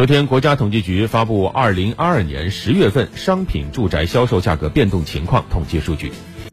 昨天国家统计局发布二零二二年十月份商品住宅销售价格变动情况统计数据。